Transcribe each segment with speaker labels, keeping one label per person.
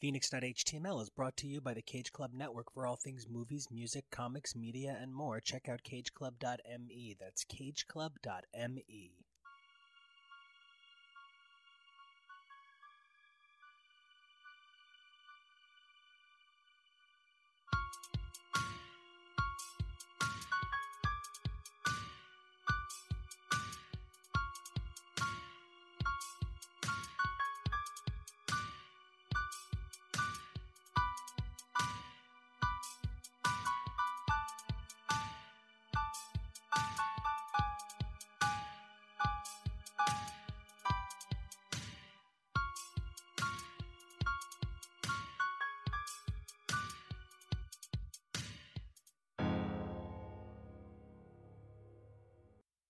Speaker 1: Phoenix.html is brought to you by the Cage Club Network for all things movies, music, comics, media, and more. Check out cageclub.me. That's cageclub.me.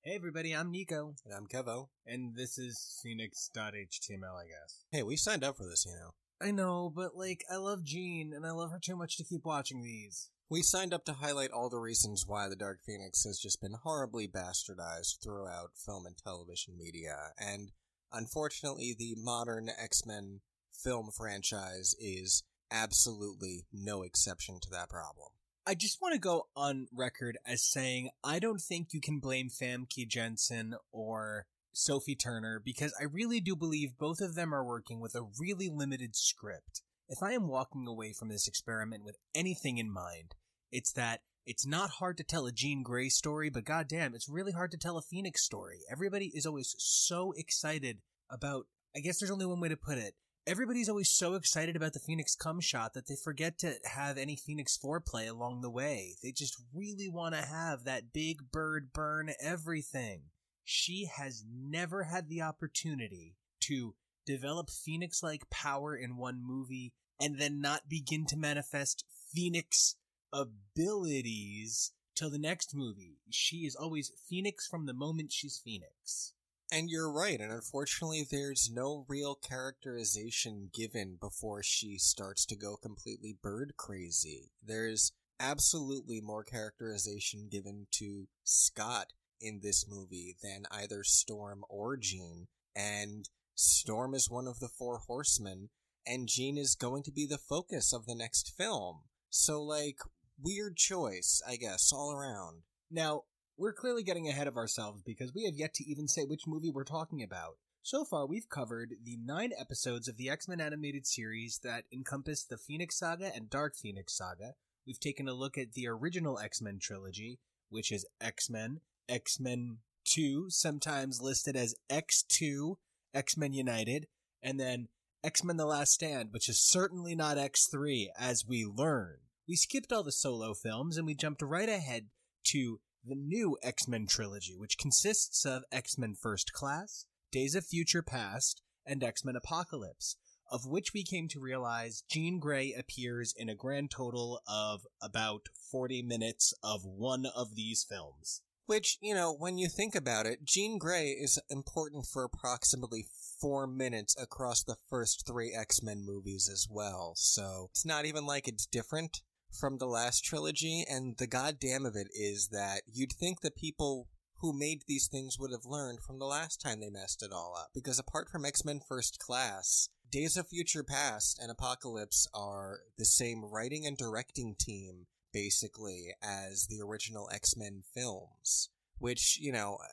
Speaker 1: Hey everybody, I'm Nico,
Speaker 2: And I'm Kevo.
Speaker 1: and this is Phoenix.html, I guess.
Speaker 2: Hey, we signed up for this, you know.
Speaker 1: I know, but like, I love Jean, and I love her too much to keep watching these.
Speaker 2: We signed up to highlight all the reasons why the Dark Phoenix has just been horribly bastardized throughout film and television media, and unfortunately, the modern X Men film franchise is absolutely no exception to that problem.
Speaker 1: I just want to go on record as saying I don't think you can blame Famke Janssen or Sophie Turner because I really do believe both of them are working with a really limited script. If I am walking away from this experiment with anything in mind, it's that it's not hard to tell a Jean Grey story, but goddamn, it's really hard to tell a Phoenix story. Everybody is always so excited about, I guess there's only one way to put it. Everybody's always so excited about the Phoenix cum shot that they forget to have any Phoenix foreplay along the way. They just really want to have that big bird burn everything. She has never had the opportunity to develop Phoenix like power in one movie and then not begin to manifest Phoenix abilities till the next movie. She is always Phoenix from the moment she's Phoenix.
Speaker 2: And you're right, and unfortunately, there's no real characterization given before she starts to go completely bird crazy. There's absolutely more characterization given to Scott in this movie than either Storm or Jean, and Storm is one of the four horsemen, and Jean is going to be the focus of the next film. So, like, weird choice, I guess, all around.
Speaker 1: Now, we're clearly getting ahead of ourselves because we have yet to even say which movie we're talking about. So far, we've covered the nine episodes of the X Men animated series that encompass the Phoenix Saga and Dark Phoenix Saga. We've taken a look at the original X Men trilogy, which is X Men, X Men 2, sometimes listed as X2, X Men United, and then X Men The Last Stand, which is certainly not X3, as we learn. We skipped all the solo films and we jumped right ahead to the new X Men trilogy, which consists of X Men First Class, Days of Future Past, and X Men Apocalypse, of which we came to realize Jean Grey appears in a grand total of about 40 minutes of one of these films.
Speaker 2: Which, you know, when you think about it, Jean Grey is important for approximately four minutes across the first three X Men movies as well, so it's not even like it's different from the last trilogy, and the goddamn of it is that you'd think the people who made these things would have learned from the last time they messed it all up. Because apart from X Men First Class, Days of Future Past and Apocalypse are the same writing and directing team, basically, as the original X Men films. Which, you know, uh,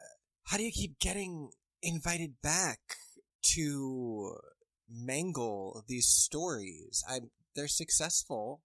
Speaker 2: how do you keep getting invited back to mangle these stories? I, they're successful.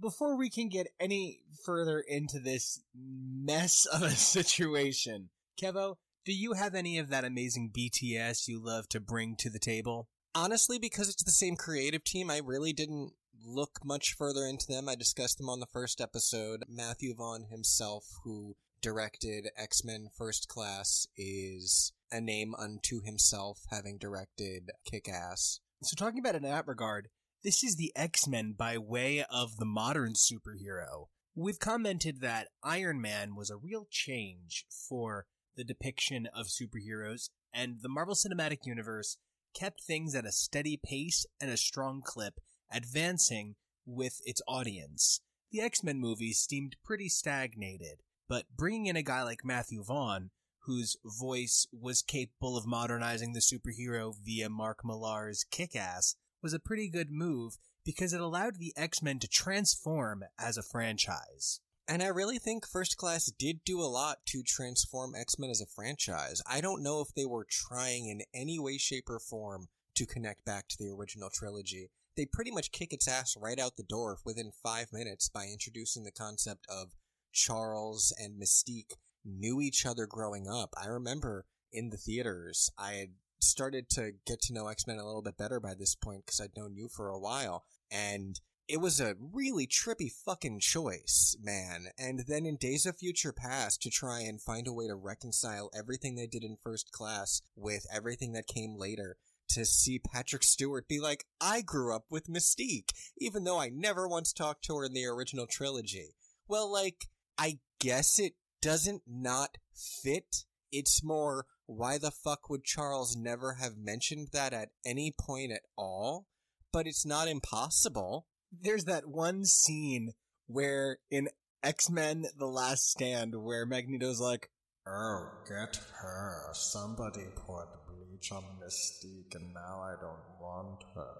Speaker 1: Before we can get any further into this mess of a situation, Kevo, do you have any of that amazing BTS you love to bring to the table?
Speaker 2: honestly, because it's the same creative team, I really didn't look much further into them. I discussed them on the first episode. Matthew Vaughn himself, who directed X Men First Class, is a name unto himself, having directed Kick Ass.
Speaker 1: So, talking about in that regard, this is the X Men by way of the modern superhero. We've commented that Iron Man was a real change for the depiction of superheroes, and the Marvel Cinematic Universe kept things at a steady pace and a strong clip, advancing with its audience. The X Men movies seemed pretty stagnated, but bringing in a guy like Matthew Vaughn, whose voice was capable of modernizing the superhero via Mark Millar's Kick Ass, was a pretty good move because it allowed the X Men to transform as a franchise.
Speaker 2: And I really think First Class did do a lot to transform X Men as a franchise. I don't know if they were trying in any way, shape, or form to connect back to the original trilogy. They pretty much kick its ass right out the door within five minutes by introducing the concept of Charles and Mystique knew each other growing up. I remember in the theaters, I had started to get to know X Men a little bit better by this point because I'd known you for a while. And it was a really trippy fucking choice, man. And then in Days of Future Past, to try and find a way to reconcile everything they did in first class with everything that came later, to see Patrick Stewart be like, I grew up with Mystique, even though I never once talked to her in the original trilogy. Well, like, I guess it doesn't not fit. It's more, why the fuck would Charles never have mentioned that at any point at all? But it's not impossible
Speaker 1: there's that one scene where in X Men The Last Stand where Magneto's like,
Speaker 3: Oh, get her. Somebody poured bleach on Mystique and now I don't want her.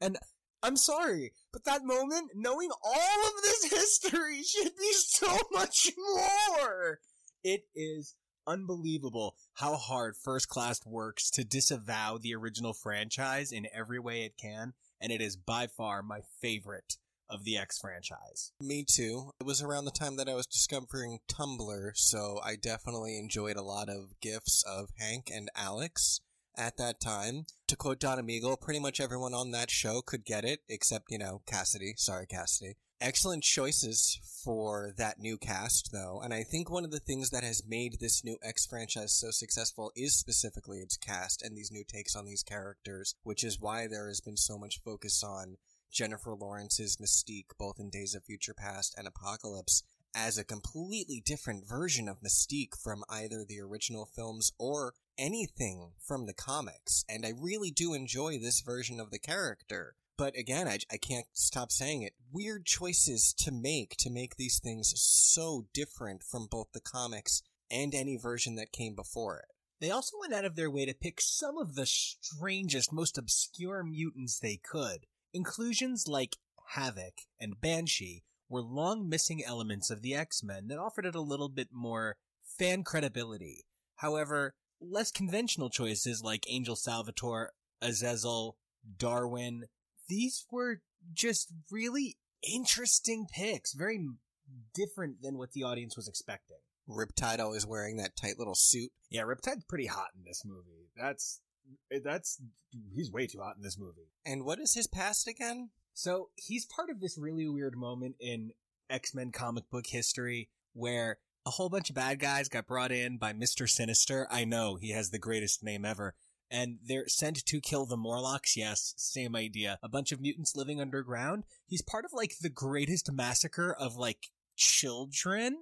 Speaker 1: And I'm sorry, but that moment, knowing all of this history should be so much more! It is unbelievable how hard First Class works to disavow the original franchise in every way it can and it is by far my favorite of the X franchise.
Speaker 2: Me too. It was around the time that I was discovering Tumblr, so I definitely enjoyed a lot of gifs of Hank and Alex at that time. To quote Don Amigo, pretty much everyone on that show could get it, except, you know, Cassidy. Sorry, Cassidy. Excellent choices for that new cast, though, and I think one of the things that has made this new X franchise so successful is specifically its cast and these new takes on these characters, which is why there has been so much focus on Jennifer Lawrence's Mystique, both in Days of Future Past and Apocalypse, as a completely different version of Mystique from either the original films or anything from the comics. And I really do enjoy this version of the character. But again, I, I can't stop saying it. Weird choices to make to make these things so different from both the comics and any version that came before it.
Speaker 1: They also went out of their way to pick some of the strangest, most obscure mutants they could. Inclusions like Havoc and Banshee were long missing elements of the X-Men that offered it a little bit more fan credibility. However, less conventional choices like Angel Salvatore, Azazel, Darwin, these were just really interesting picks, very different than what the audience was expecting.
Speaker 2: Riptide always wearing that tight little suit.
Speaker 1: Yeah, Riptide's pretty hot in this movie. That's that's he's way too hot in this movie.
Speaker 2: And what is his past again?
Speaker 1: So he's part of this really weird moment in X Men comic book history where a whole bunch of bad guys got brought in by Mister Sinister. I know he has the greatest name ever, and they're sent to kill the Morlocks. Yes, same idea. A bunch of mutants living underground. He's part of like the greatest massacre of like children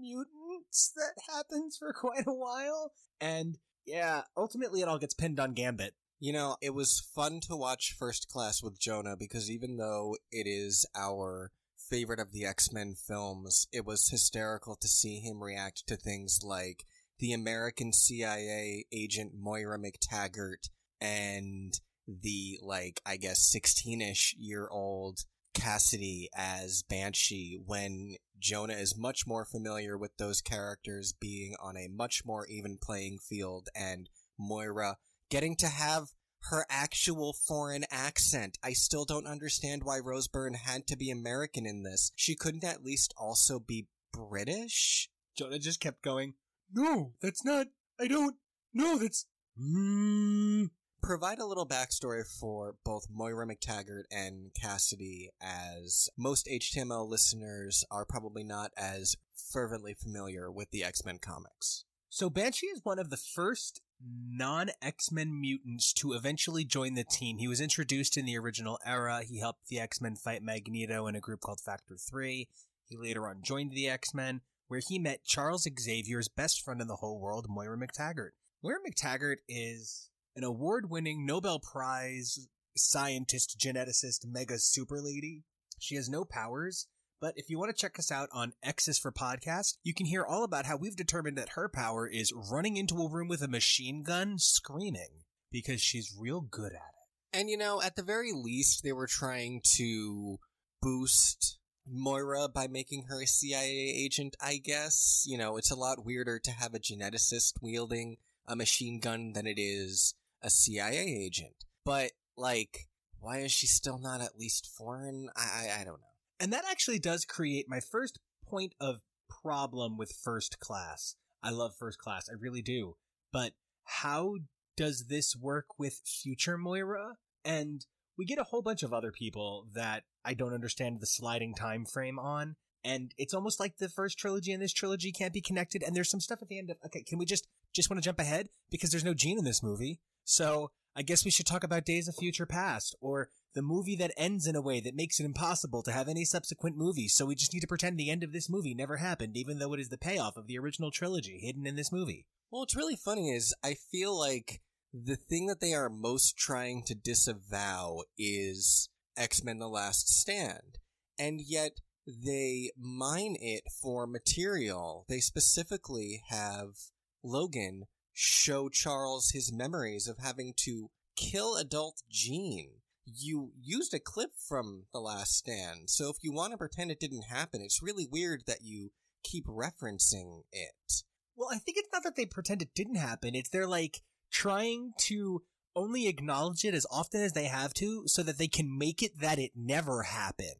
Speaker 1: mutants that happens for quite a while. And yeah, ultimately it all gets pinned on Gambit.
Speaker 2: You know, it was fun to watch First Class with Jonah because even though it is our favorite of the X Men films, it was hysterical to see him react to things like the American CIA agent Moira MacTaggert and the, like, I guess 16 ish year old Cassidy as Banshee when Jonah is much more familiar with those characters being on a much more even playing field and Moira getting to have her actual foreign accent. I still don't understand why Rose Byrne had to be American in this. She couldn't at least also be British?
Speaker 1: Jonah just kept going, no, that's not. I don't. No, that's. Mm.
Speaker 2: Provide a little backstory for both Moira MacTaggert and Cassidy, as most HTML listeners are probably not as fervently familiar with the X Men comics.
Speaker 1: So, Banshee is one of the first non X Men mutants to eventually join the team. He was introduced in the original era. He helped the X Men fight Magneto in a group called Factor 3. He later on joined the X Men where he met Charles Xavier's best friend in the whole world, Moira MacTaggert. Moira MacTaggert is an award winning Nobel Prize scientist, geneticist, mega super lady. She has no powers, But if you want to check us out on X's for Podcast, you can hear all about how we've determined that her power is running into a room with a machine gun screaming because she's real good at it.
Speaker 2: And you know, at the very least, they were trying to boost Moira by making her a CIA agent, I guess. You know, it's a lot weirder to have a geneticist wielding a machine gun than it is a CIA agent. But, like, why is she still not at least foreign? I, I, I don't know.
Speaker 1: And that actually does create my first point of problem with first class. I love first class, I really do. But how does this work with future Moira? And we get a whole bunch of other people that I don't understand the sliding time frame on. And it's almost like the first trilogy and this trilogy can't be connected. And there's some stuff at the end of, okay, can we just, just want to jump ahead? Because there's no Jean in this movie. So I guess we should talk about Days of Future Past or the movie that ends in a way that makes it impossible to have any subsequent movies. So we just need to pretend the end of this movie never happened, even though it is the payoff of the original trilogy hidden in this movie.
Speaker 2: Well, what's really funny is I feel like the thing that they are most trying to disavow is X Men The Last Stand. And yet they mine it for material. They specifically have Logan show Charles his memories of having to kill adult Jean. You used a clip from The Last Stand, so if you want to pretend it didn't happen, it's really weird that you keep referencing it.
Speaker 1: Well, I think it's not that they pretend it didn't happen. It's they're like trying to only acknowledge it as often as they have to so that they can make it that it never happened.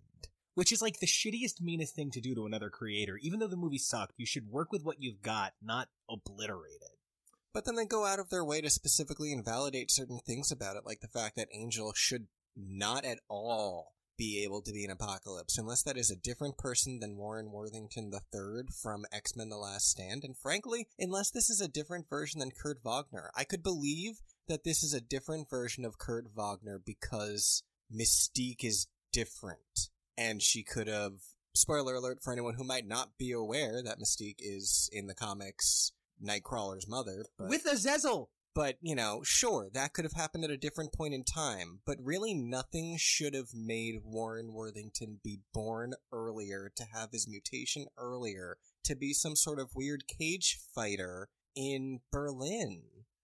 Speaker 1: Which is like the shittiest, meanest thing to do to another creator. Even though the movie sucked, you should work with what you've got, not obliterate it.
Speaker 2: But then they go out of their way to specifically invalidate certain things about it, like the fact that Angel should not at all be able to be an apocalypse unless that is a different person than Warren Worthington III from X Men The Last Stand. And frankly, unless this is a different version than Kurt Wagner, I could believe that this is a different version of Kurt Wagner because Mystique is different. And she could have, spoiler alert for anyone who might not be aware that Mystique is in the comics Nightcrawler's mother. But...
Speaker 1: With Azazel!
Speaker 2: But, you know, sure, that could have happened at a different point in time, but really nothing should have made Warren Worthington be born earlier, to have his mutation earlier, to be some sort of weird cage fighter in Berlin.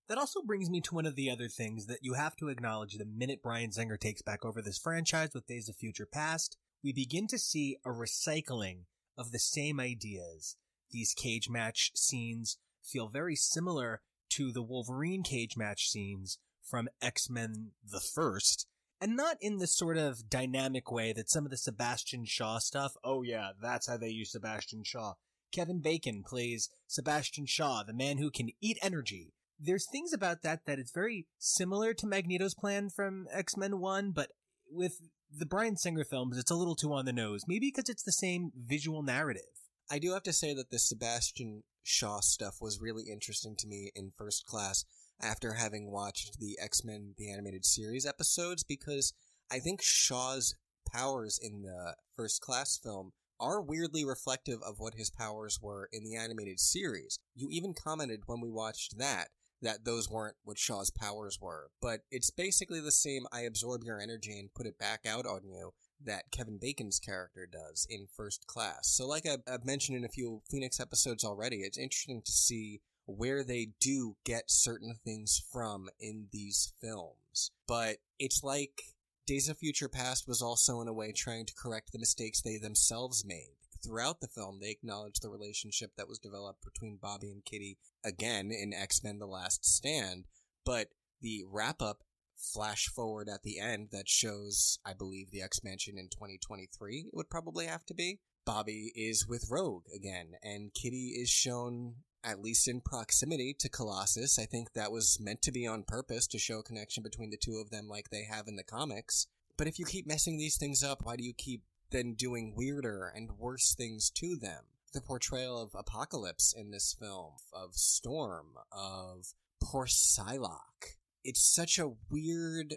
Speaker 1: That also brings me to one of the other things that you have to acknowledge the minute Bryan Singer takes back over this franchise with Days of Future Past, we begin to see a recycling of the same ideas. These cage match scenes feel very similar to the Wolverine cage match scenes from X-Men the First, and not in the sort of dynamic way that some of the Sebastian Shaw stuff, oh yeah, that's how they use Sebastian Shaw. Kevin Bacon plays Sebastian Shaw, the man who can eat energy. There's things about that that it's very similar to Magneto's plan from X-Men 1, but with the Bryan Singer films, it's a little too on the nose. Maybe because it's the same visual narrative.
Speaker 2: I do have to say that the Sebastian Shaw stuff was really interesting to me in first class after having watched the X Men the animated series episodes because I think Shaw's powers in the first class film are weirdly reflective of what his powers were in the animated series. You even commented when we watched that that those weren't what Shaw's powers were, but it's basically the same I absorb your energy and put it back out on you that Kevin Bacon's character does in First Class. So, like I've mentioned in a few Phoenix episodes already, it's interesting to see where they do get certain things from in these films. But it's like Days of Future Past was also, in a way, trying to correct the mistakes they themselves made. Throughout the film, they acknowledge the relationship that was developed between Bobby and Kitty, again in X Men The Last Stand, but the wrap up flash forward at the end that shows, I believe, the X-Mansion in 2023, it would probably have to be. Bobby is with Rogue again, and Kitty is shown at least in proximity to Colossus. I think that was meant to be on purpose to show a connection between the two of them like they have in the comics. But if you keep messing these things up, why do you keep then doing weirder and worse things to them? The portrayal of Apocalypse in this film, of Storm, of poor Psylocke, it's such a weird.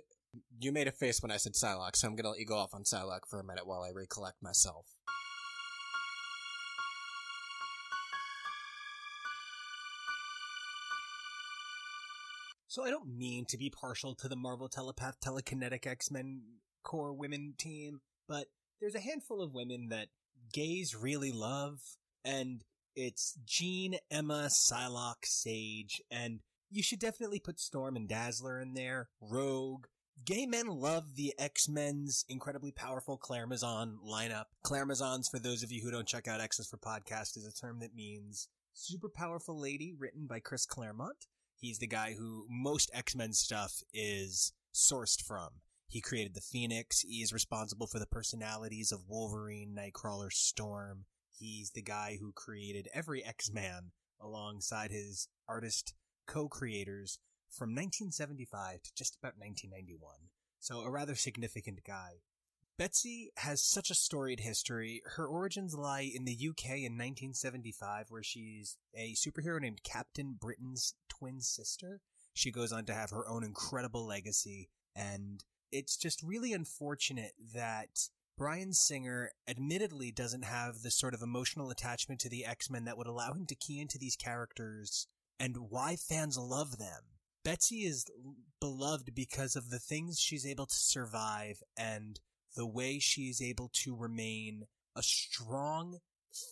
Speaker 2: You made a face when I said Psylocke, so I'm gonna let you go off on Psylocke for a minute while I recollect myself.
Speaker 1: So I don't mean to be partial to the Marvel Telepath Telekinetic X Men core women team, but there's a handful of women that gays really love, and it's Jean, Emma, Psylocke, Sage, and you should definitely put Storm and Dazzler in there, Rogue. Gay men love the X-Men's incredibly powerful Claremazon lineup. Claremazons, for those of you who don't check out X's for Podcast, is a term that means super powerful lady written by Chris Claremont. He's the guy who most X-Men stuff is sourced from. He created the Phoenix. He is responsible for the personalities of Wolverine, Nightcrawler, Storm. He's the guy who created every X-Man alongside his artist co-creators from 1975 to just about 1991. So a rather significant guy. Betsy has such a storied history. Her origins lie in the UK in 1975, where she's a superhero named Captain Britain's twin sister. She goes on to have her own incredible legacy, and it's just really unfortunate that Bryan Singer admittedly doesn't have the sort of emotional attachment to the X-Men that would allow him to key into these characters and why fans love them. Betsy is beloved because of the things she's able to survive and the way she is able to remain a strong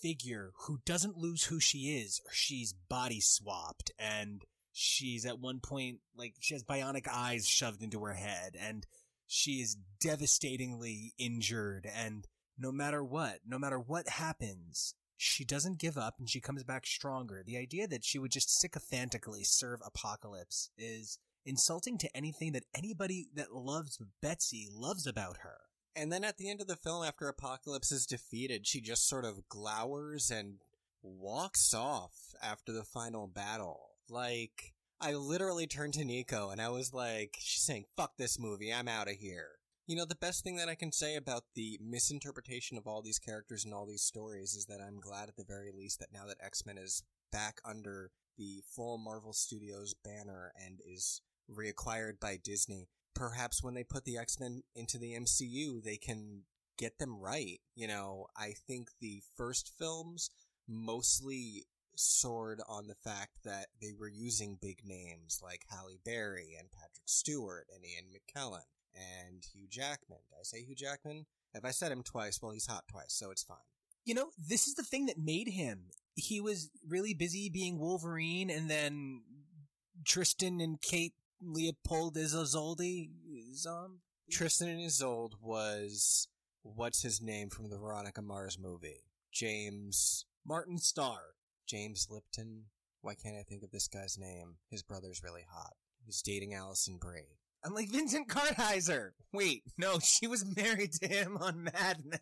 Speaker 1: figure who doesn't lose who she is. She's body swapped and she's at one point like she has bionic eyes shoved into her head and she is devastatingly injured and no matter what, no matter what happens, she doesn't give up and she comes back stronger. The idea that she would just sycophantically serve Apocalypse is insulting to anything that anybody that loves Betsy loves about her.
Speaker 2: And then at the end of the film, after Apocalypse is defeated, she just sort of glowers and walks off after the final battle. Like, I literally turned to Nico and I was like, she's saying, fuck this movie, I'm out of here. You know, the best thing that I can say about the misinterpretation of all these characters and all these stories is that I'm glad at the very least that now that X-Men is back under the full Marvel Studios banner and is reacquired by Disney, perhaps when they put the X-Men into the MCU, they can get them right. You know, I think the first films mostly soared on the fact that they were using big names like Halle Berry and Patrick Stewart and Ian McKellen and Hugh Jackman. Did I say Hugh Jackman? If I said him twice, well, he's hot twice, so it's fine.
Speaker 1: You know, this is the thing that made him. He was really busy being Wolverine, and then Tristan and Kate Leopold Izoldi. Um,
Speaker 2: Tristan and Isolde was what's his name from the Veronica Mars movie? James
Speaker 1: Martin Starr.
Speaker 2: James Lipton. Why can't I think of this guy's name? His brother's really hot. He's dating Alison Brie.
Speaker 1: I'm like Vincent Kartheiser. Wait, no, she was married to him on Mad Men.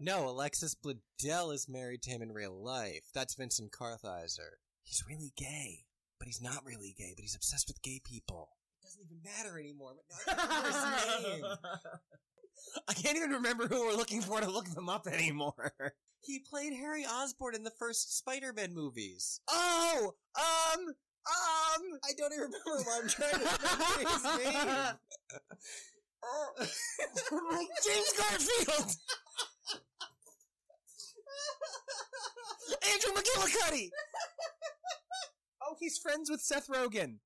Speaker 2: no, Alexis Bledel is married to him in real life. That's Vincent Kartheiser. He's really gay, but he's not really gay, but he's obsessed with gay people. It doesn't even matter anymore, but now his name.
Speaker 1: I can't even remember who we're looking for to look them up anymore.
Speaker 2: He played Harry Osborn in the first Spider-Man movies.
Speaker 1: Oh, um, um,
Speaker 2: I don't even remember what I'm trying to remember his name.
Speaker 1: oh, James Garfield. Andrew McGillicuddy. Oh, he's friends with Seth Rogen.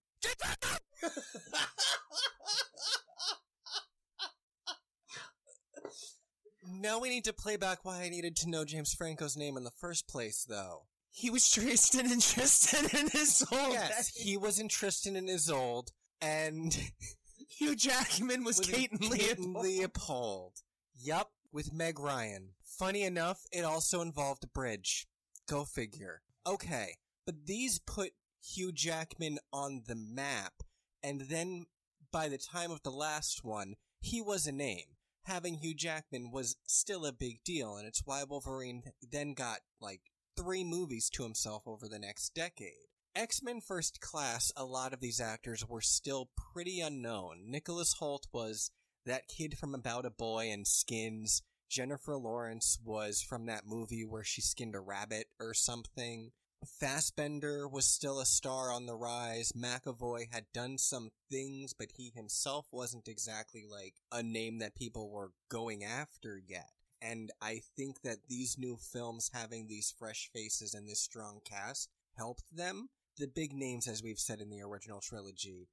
Speaker 2: now we need to play back why I needed to know James Franco's name in the first place, though.
Speaker 1: He was Tristan and Tristan and Isolde.
Speaker 2: Yes, he was in Tristan and Isolde, and
Speaker 1: Hugh Jackman was Kate and Leopold.
Speaker 2: Leopold. Yup, with Meg Ryan. Funny enough, it also involved a bridge. Go figure. Okay, but these put Hugh Jackman on the map, and then by the time of the last one, he was a name. Having Hugh Jackman was still a big deal, and it's why Wolverine then got, like, three movies to himself over the next decade. X-Men First Class, a lot of these actors were still pretty unknown. Nicholas Hoult was that kid from About a Boy and Skins. Jennifer Lawrence was from that movie where she skinned a rabbit or something. Fassbender was still a star on the rise. McAvoy had done some things, but he himself wasn't exactly like a name that people were going after yet. And I think that these new films having these fresh faces and this strong cast helped them. The big names, as we've said in the original trilogy,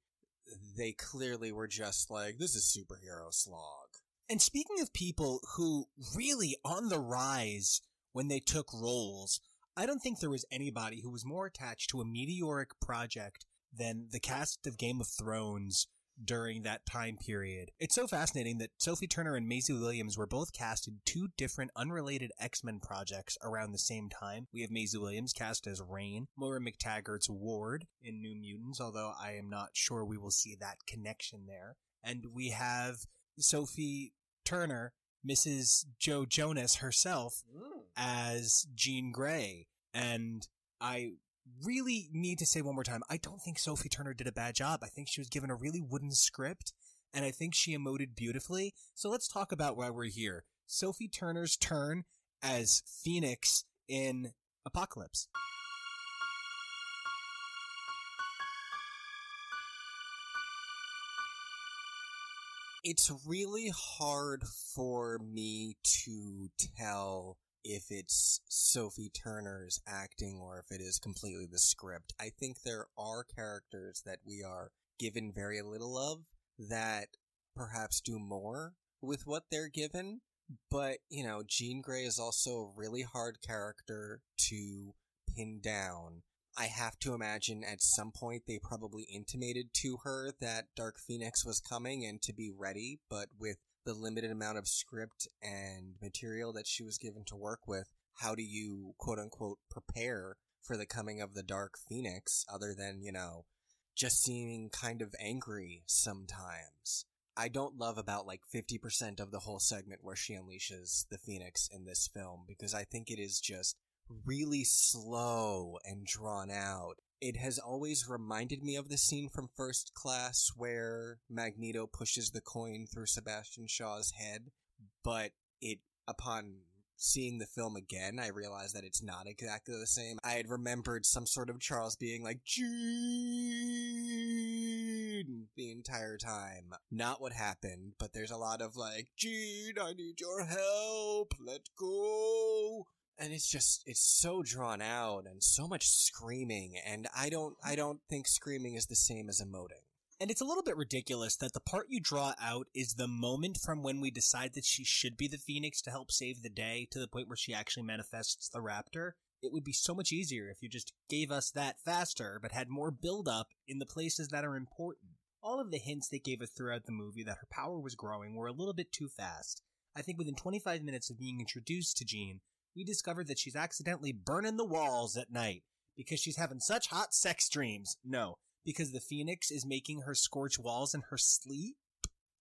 Speaker 2: they clearly were just like, this is superhero slog.
Speaker 1: And speaking of people who really on the rise when they took roles, I don't think there was anybody who was more attached to a meteoric project than the cast of Game of Thrones during that time period. It's so fascinating that Sophie Turner and Maisie Williams were both cast in two different unrelated X-Men projects around the same time. We have Maisie Williams cast as Rahne, Moira MacTaggert's Ward in New Mutants, although I am not sure we will see that connection there. And we have Sophie Turner, Mrs. Joe Jonas herself, mm. as Jean Grey. And I really need to say one more time, I don't think Sophie Turner did a bad job. I think she was given a really wooden script, and I think she emoted beautifully. So let's talk about why we're here. Sophie Turner's turn as Phoenix in Apocalypse.
Speaker 2: It's really hard for me to tell if it's Sophie Turner's acting or if it is completely the script. I think there are characters that we are given very little of that perhaps do more with what they're given. But, you know, Jean Grey is also a really hard character to pin down. I have to imagine at some point they probably intimated to her that Dark Phoenix was coming and to be ready, but with the limited amount of script and material that she was given to work with, how do you quote unquote prepare for the coming of the Dark Phoenix other than, you know, just seeming kind of angry sometimes? I don't love about like 50% of the whole segment where she unleashes the Phoenix in this film because I think it is just really slow and drawn out. It has always reminded me of the scene from First Class where Magneto pushes the coin through Sebastian Shaw's head, but it, upon seeing the film again, I realized that it's not exactly the same. I had remembered some sort of Charles being like, Jean, the entire time. Not what happened, but there's a lot of like, Jean, I need your help, let go and it's just it's so drawn out and so much screaming and i don't i don't think screaming is the same as emoting
Speaker 1: And it's a little bit ridiculous that the part you draw out is the moment from when we decide that she should be the Phoenix to help save the day to the point where she actually manifests the Raptor. It would be so much easier if you just gave us that faster, but had more build up in the places that are important. All of the hints they gave us throughout the movie that her power was growing were a little bit too fast. I think within 25 minutes of being introduced to Jean, we discovered that she's accidentally burning the walls at night because she's having such hot sex dreams. No, because the Phoenix is making her scorch walls in her sleep?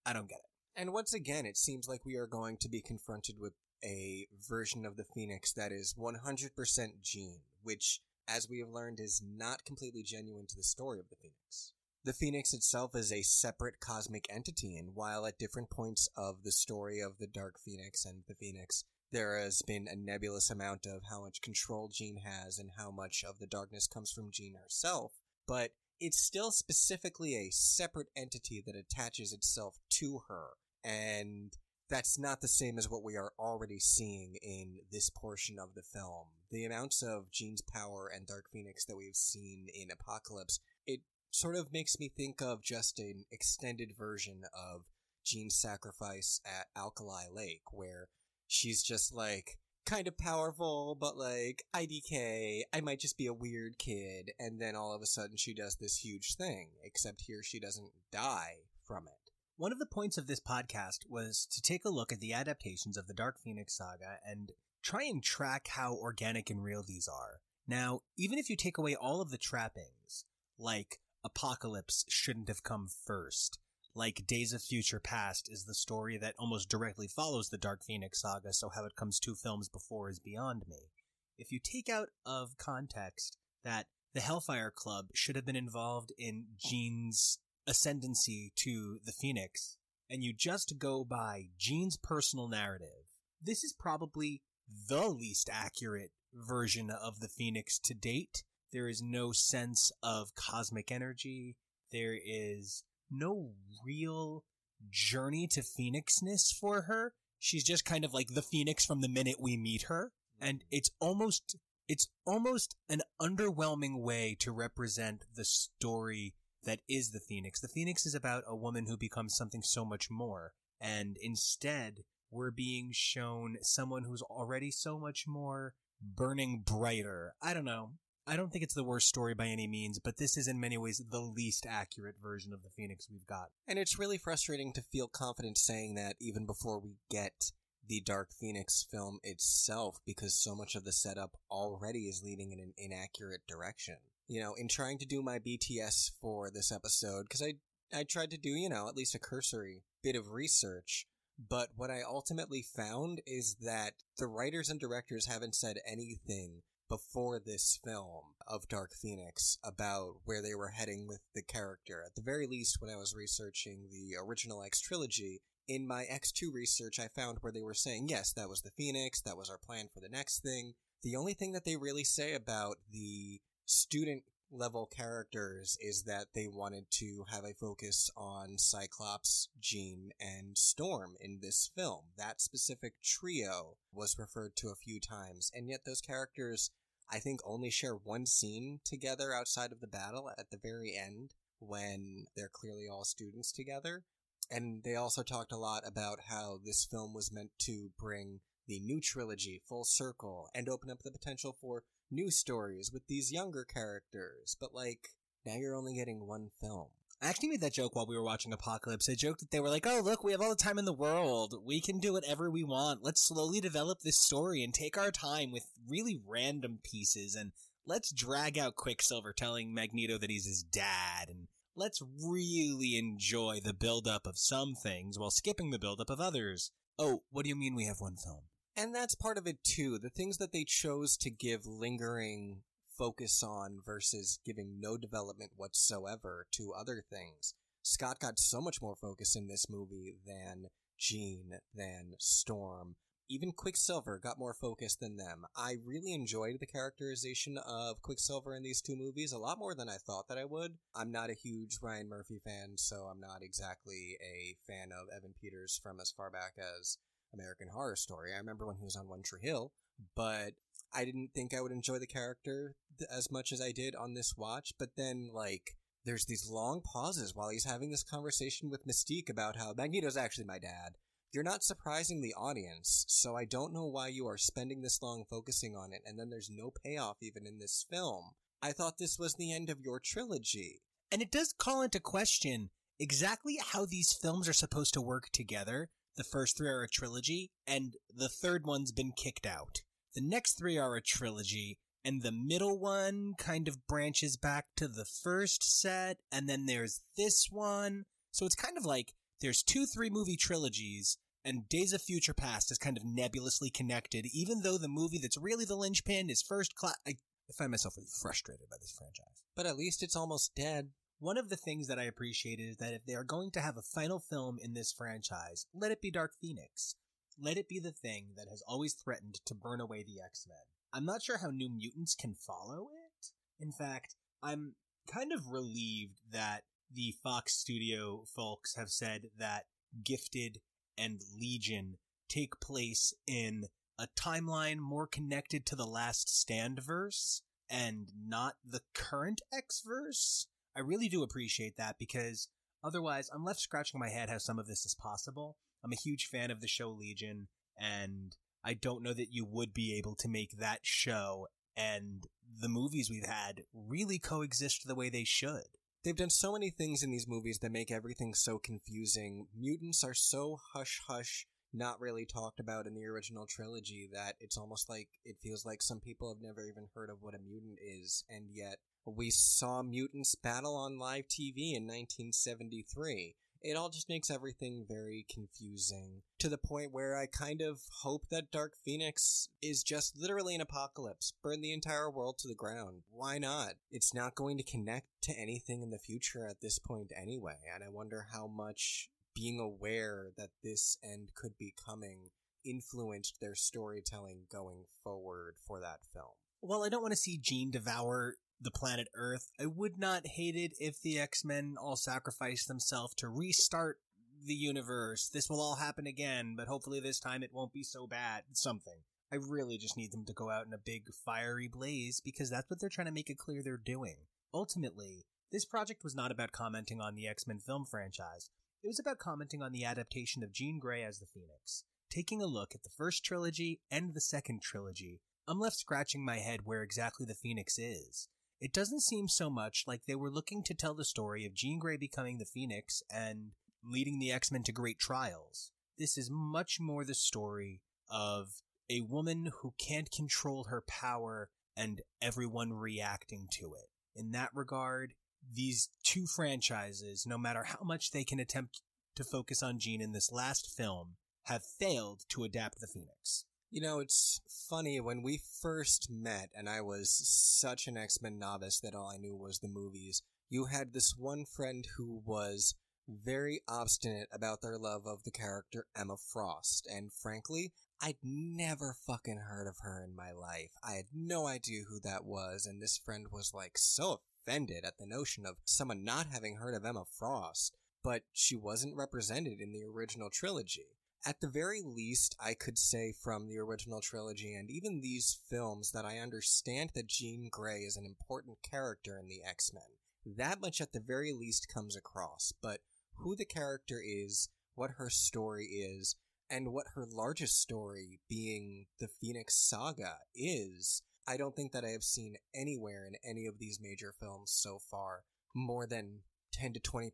Speaker 1: I don't get it.
Speaker 2: and once again it seems like we are going to be confronted with a version of the phoenix that is 100% Jean, which as we have learned is not completely genuine to the story of the phoenix the Phoenix itself is a separate cosmic entity, and while at different points of the story of the Dark Phoenix and the Phoenix, there has been a nebulous amount of how much control Jean has and how much of the darkness comes from Jean herself, but it's still specifically a separate entity that attaches itself to her, and that's not the same as what we are already seeing in this portion of the film. The amounts of Jean's power and Dark Phoenix that we've seen in Apocalypse, it sort of makes me think of just an extended version of Jean's sacrifice at Alkali Lake, where she's just like kind of powerful, but like IDK, I might just be a weird kid, and then all of a sudden she does this huge thing, except here she doesn't die from it.
Speaker 1: One of the points of this podcast was to take a look at the adaptations of the Dark Phoenix saga and try and track how organic and real these are. Now, even if you take away all of the trappings, like Apocalypse shouldn't have come first, like Days of Future Past is the story that almost directly follows the Dark Phoenix saga, so how it comes two films before is beyond me. If you take out of context that the Hellfire Club should have been involved in Jean's ascendancy to the Phoenix, and you just go by Jean's personal narrative, this is probably the least accurate version of the Phoenix to date. There is no sense of cosmic energy. There is no real journey to phoenixness for her. She's just kind of like the phoenix from the minute we meet her. And it's almost, it's almost an underwhelming way to represent the story that is the phoenix. The phoenix is about a woman who becomes something so much more. and instead we're being shown someone who's already so much more burning brighter. I don't know. I don't think it's the worst story by any means, but this is in many ways the least accurate version of the Phoenix we've got.
Speaker 2: And it's really frustrating to feel confident saying that even before we get the Dark Phoenix film itself, because so much of the setup already is leading in an inaccurate direction. You know, in trying to do my BTS for this episode, because I, I tried to do, you know, at least a cursory bit of research, but what I ultimately found is that the writers and directors haven't said anything before this film of Dark Phoenix about where they were heading with the character. At the very least, when I was researching the original X trilogy, in my X2 research, I found where they were saying, yes, that was the Phoenix, that was our plan for the next thing. The only thing that they really say about the student level characters is that they wanted to have a focus on Cyclops, Jean, and Storm in this film. That specific trio was referred to a few times, and yet those characters, I think, only share one scene together outside of the battle at the very end when they're clearly all students together. And they also talked a lot about how this film was meant to bring the new trilogy full circle and open up the potential for new stories with these younger characters. But like, now you're only getting one film.
Speaker 1: I actually made that joke while we were watching Apocalypse. I joked that they were like, oh, look, we have all the time in the world. We can do whatever we want. Let's slowly develop this story and take our time with really random pieces. And let's drag out Quicksilver telling Magneto that he's his dad. And let's really enjoy the buildup of some things while skipping the buildup of others. Oh, what do you mean we have one film?
Speaker 2: And that's part of it too. The things that they chose to give lingering focus on versus giving no development whatsoever to other things. Scott got so much more focus in this movie than Jean, than Storm. Even Quicksilver got more focus than them. I really enjoyed the characterization of Quicksilver in these two movies a lot more than I thought that I would. I'm not a huge Ryan Murphy fan, so I'm not exactly a fan of Evan Peters from as far back as American Horror Story. I remember when he was on One Tree Hill, but I didn't think I would enjoy the character as much as I did on this watch. But then, like, there's these long pauses while he's having this conversation with Mystique about how Magneto's actually my dad. You're not surprising the audience, so I don't know why you are spending this long focusing on it, and then there's no payoff even in this film. I thought this was the end of your trilogy.
Speaker 1: And it does call into question exactly how these films are supposed to work together the first three are a trilogy, and the third one's been kicked out. The next three are a trilogy, and the middle one kind of branches back to the first set, and then there's this one. So it's kind of like there's two three movie trilogies, and Days of Future Past is kind of nebulously connected, even though the movie that's really the linchpin is first class. I, find myself really frustrated by this franchise.
Speaker 2: But at least it's almost dead.
Speaker 1: One of the things that I appreciate is that if they are going to have a final film in this franchise, let it be Dark Phoenix. Let it be the thing that has always threatened to burn away the X-Men. I'm not sure how New Mutants can follow it. In fact, I'm kind of relieved that the Fox studio folks have said that Gifted and Legion take place in a timeline more connected to the Last Stand verse and not the current X verse. I really do appreciate that because otherwise I'm left scratching my head how some of this is possible. I'm a huge fan of the show Legion, and I don't know that you would be able to make that show and the movies we've had really coexist the way they should.
Speaker 2: They've done so many things in these movies that make everything so confusing. Mutants are so hush hush, not really talked about in the original trilogy that it's almost like it feels like some people have never even heard of what a mutant is, and yet we saw mutants battle on live TV in 1973. It all just makes everything very confusing to the point where I kind of hope that Dark Phoenix is just literally an apocalypse, burn the entire world to the ground. Why not? It's not going to connect to anything in the future at this point anyway, and I wonder how much being aware that this end could be coming influenced their storytelling going forward for that film.
Speaker 1: Well, I don't want to see Jean devour the planet Earth. I would not hate it if the X-Men all sacrificed themselves to restart the universe. This will all happen again, but hopefully this time it won't be so bad. Something. I really just need them to go out in a big fiery blaze because that's what they're trying to make it clear they're doing. Ultimately, this project was not about commenting on the X-Men film franchise. It was about commenting on the adaptation of Jean Grey as the Phoenix. Taking a look at the first trilogy and the second trilogy, I'm left scratching my head where exactly the Phoenix is. It doesn't seem so much like they were looking to tell the story of Jean Grey becoming the Phoenix and leading the X Men to great trials. This is much more the story of a woman who can't control her power and everyone reacting to it. In that regard, these two franchises, no matter how much they can attempt to focus on Jean in this last film, have failed to adapt the Phoenix.
Speaker 2: You know, it's funny when we first met, and I was such an X Men novice that all I knew was the movies. You had this one friend who was very obstinate about their love of the character Emma Frost, and frankly, I'd never fucking heard of her in my life. I had no idea who that was, and this friend was like so offended at the notion of someone not having heard of Emma Frost, but she wasn't represented in the original trilogy. At the very least, I could say from the original trilogy and even these films that I understand that Jean Grey is an important character in the X Men. That much at the very least comes across, but who the character is, what her story is, and what her largest story, being the Phoenix Saga, is, I don't think that I have seen anywhere in any of these major films so far more than 10 to 20%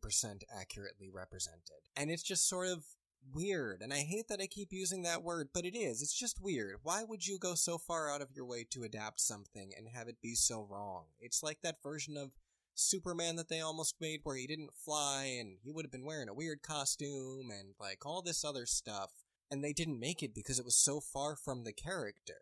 Speaker 2: accurately represented. And it's just sort of weird. And I hate that I keep using that word, but it is. It's just weird. Why would you go so far out of your way to adapt something and have it be so wrong? It's like that version of Superman that they almost made where he didn't fly and he would have been wearing a weird costume and like all this other stuff. And they didn't make it because it was so far from the character.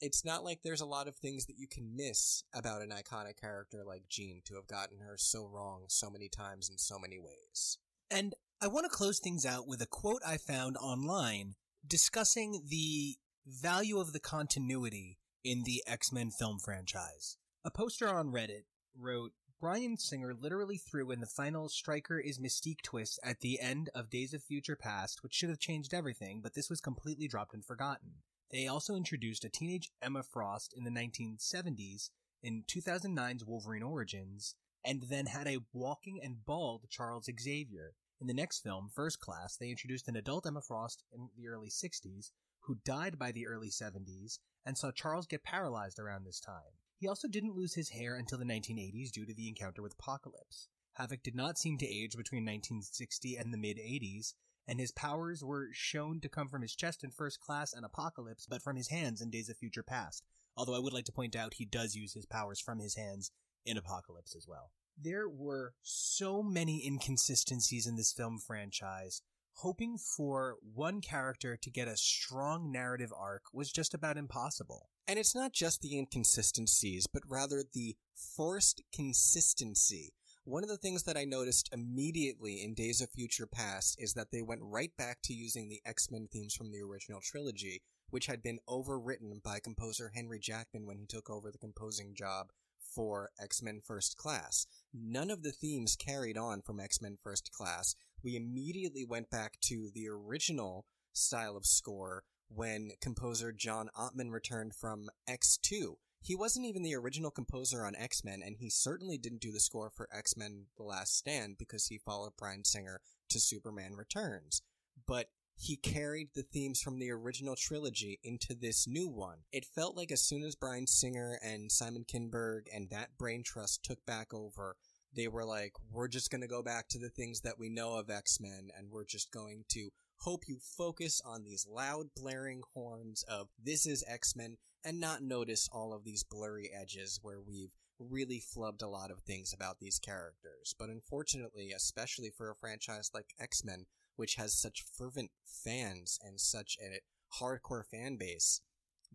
Speaker 2: It's not like there's a lot of things that you can miss about an iconic character like Jean to have gotten her so wrong so many times in so many ways.
Speaker 1: And I want to close things out with a quote I found online discussing the value of the continuity in the X Men film franchise. A poster on Reddit wrote, Bryan Singer literally threw in the final Stryker is Mystique twist at the end of Days of Future Past, which should have changed everything, but this was completely dropped and forgotten. They also introduced a teenage Emma Frost in the 1970s in 2009's Wolverine Origins, and then had a walking and bald Charles Xavier. In the next film, First Class, they introduced an adult Emma Frost in the early 60s who died by the early 70s and saw Charles get paralyzed around this time. He also didn't lose his hair until the 1980s due to the encounter with Apocalypse. Havoc did not seem to age between 1960 and the mid 80s, and his powers were shown to come from his chest in First Class and Apocalypse, but from his hands in Days of Future Past. Although I would like to point out he does use his powers from his hands in Apocalypse as well. There were so many inconsistencies in this film franchise. Hoping for one character to get a strong narrative arc was just about impossible.
Speaker 2: And it's not just the inconsistencies, but rather the forced consistency. One of the things that I noticed immediately in Days of Future Past is that they went right back to using the X Men themes from the original trilogy, which had been overwritten by composer Henry Jackman when he took over the composing job for X Men First Class. None of the themes carried on from X Men First Class. We immediately went back to the original style of score when composer John Ottman returned from X2. He wasn't even the original composer on X Men, and he certainly didn't do the score for X Men The Last Stand because he followed Bryan Singer to Superman Returns. But he carried the themes from the original trilogy into this new one. It felt like as soon as Bryan Singer and Simon Kinberg and that brain trust took back over, they were like, we're just going to go back to the things that we know of X Men, and we're just going to hope you focus on these loud, blaring horns of this is X Men and not notice all of these blurry edges where we've really flubbed a lot of things about these characters. But unfortunately, especially for a franchise like X Men, which has such fervent fans and such a hardcore fan base,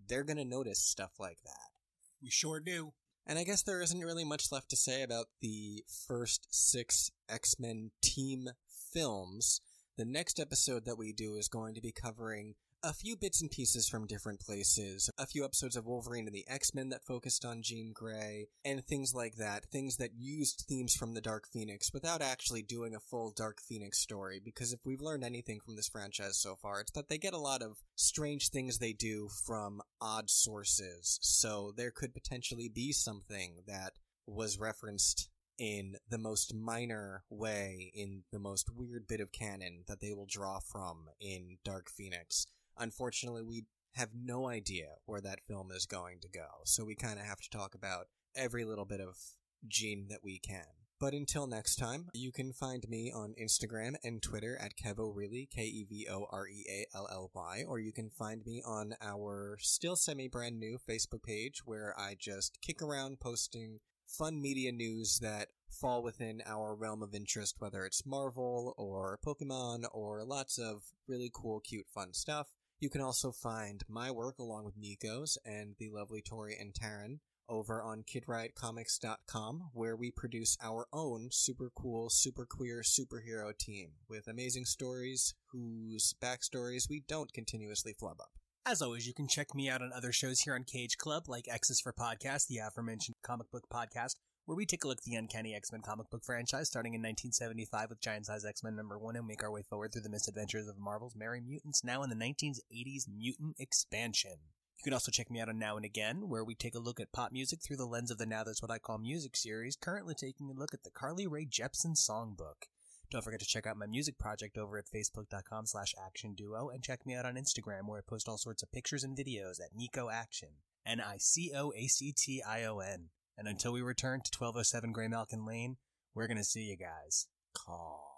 Speaker 2: they're going to notice stuff like that.
Speaker 1: We sure do.
Speaker 2: And I guess there isn't really much left to say about the first six X Men team films. The next episode that we do is going to be covering a few bits and pieces from different places, a few episodes of Wolverine and the X-Men that focused on Jean Grey, and things like that, things that used themes from the Dark Phoenix without actually doing a full Dark Phoenix story, because if we've learned anything from this franchise so far, it's that they get a lot of strange things they do from odd sources, so there could potentially be something that was referenced in the most minor way, in the most weird bit of canon that they will draw from in Dark Phoenix. Unfortunately, we have no idea where that film is going to go, so we kind of have to talk about every little bit of Jean that we can. But until next time, you can find me on Instagram and Twitter at Kevoreally, K E V O R E A L L Y, or you can find me on our still semi brand new Facebook page where I just kick around posting fun media news that fall within our realm of interest, whether it's Marvel or Pokemon or lots of really cool, cute, fun stuff. You can also find my work along with Nico's and the lovely Tori and Taryn over on KidRiotComics.com, where we produce our own super cool, super queer superhero team with amazing stories whose backstories we don't continuously flub up.
Speaker 1: As always, you can check me out on other shows here on Cage Club, like X's for Podcast, the aforementioned comic book podcast, where we take a look at the Uncanny X-Men comic book franchise starting in 1975 with Giant Size X-Men number one and make our way forward through the misadventures of Marvel's Merry Mutants now in the 1980s Mutant Expansion. You can also check me out on Now and Again, where we take a look at pop music through the lens of the Now That's What I Call Music series, currently taking a look at the Carly Rae Jepsen songbook. Don't forget to check out my music project over at facebook.com slash action duo and check me out on Instagram where I post all sorts of pictures and videos at Nico Action. N-I-C-O-A-C-T-I-O-N. And until we return to 1207 Graymalkin Lane, we're gonna see you guys.
Speaker 2: Call.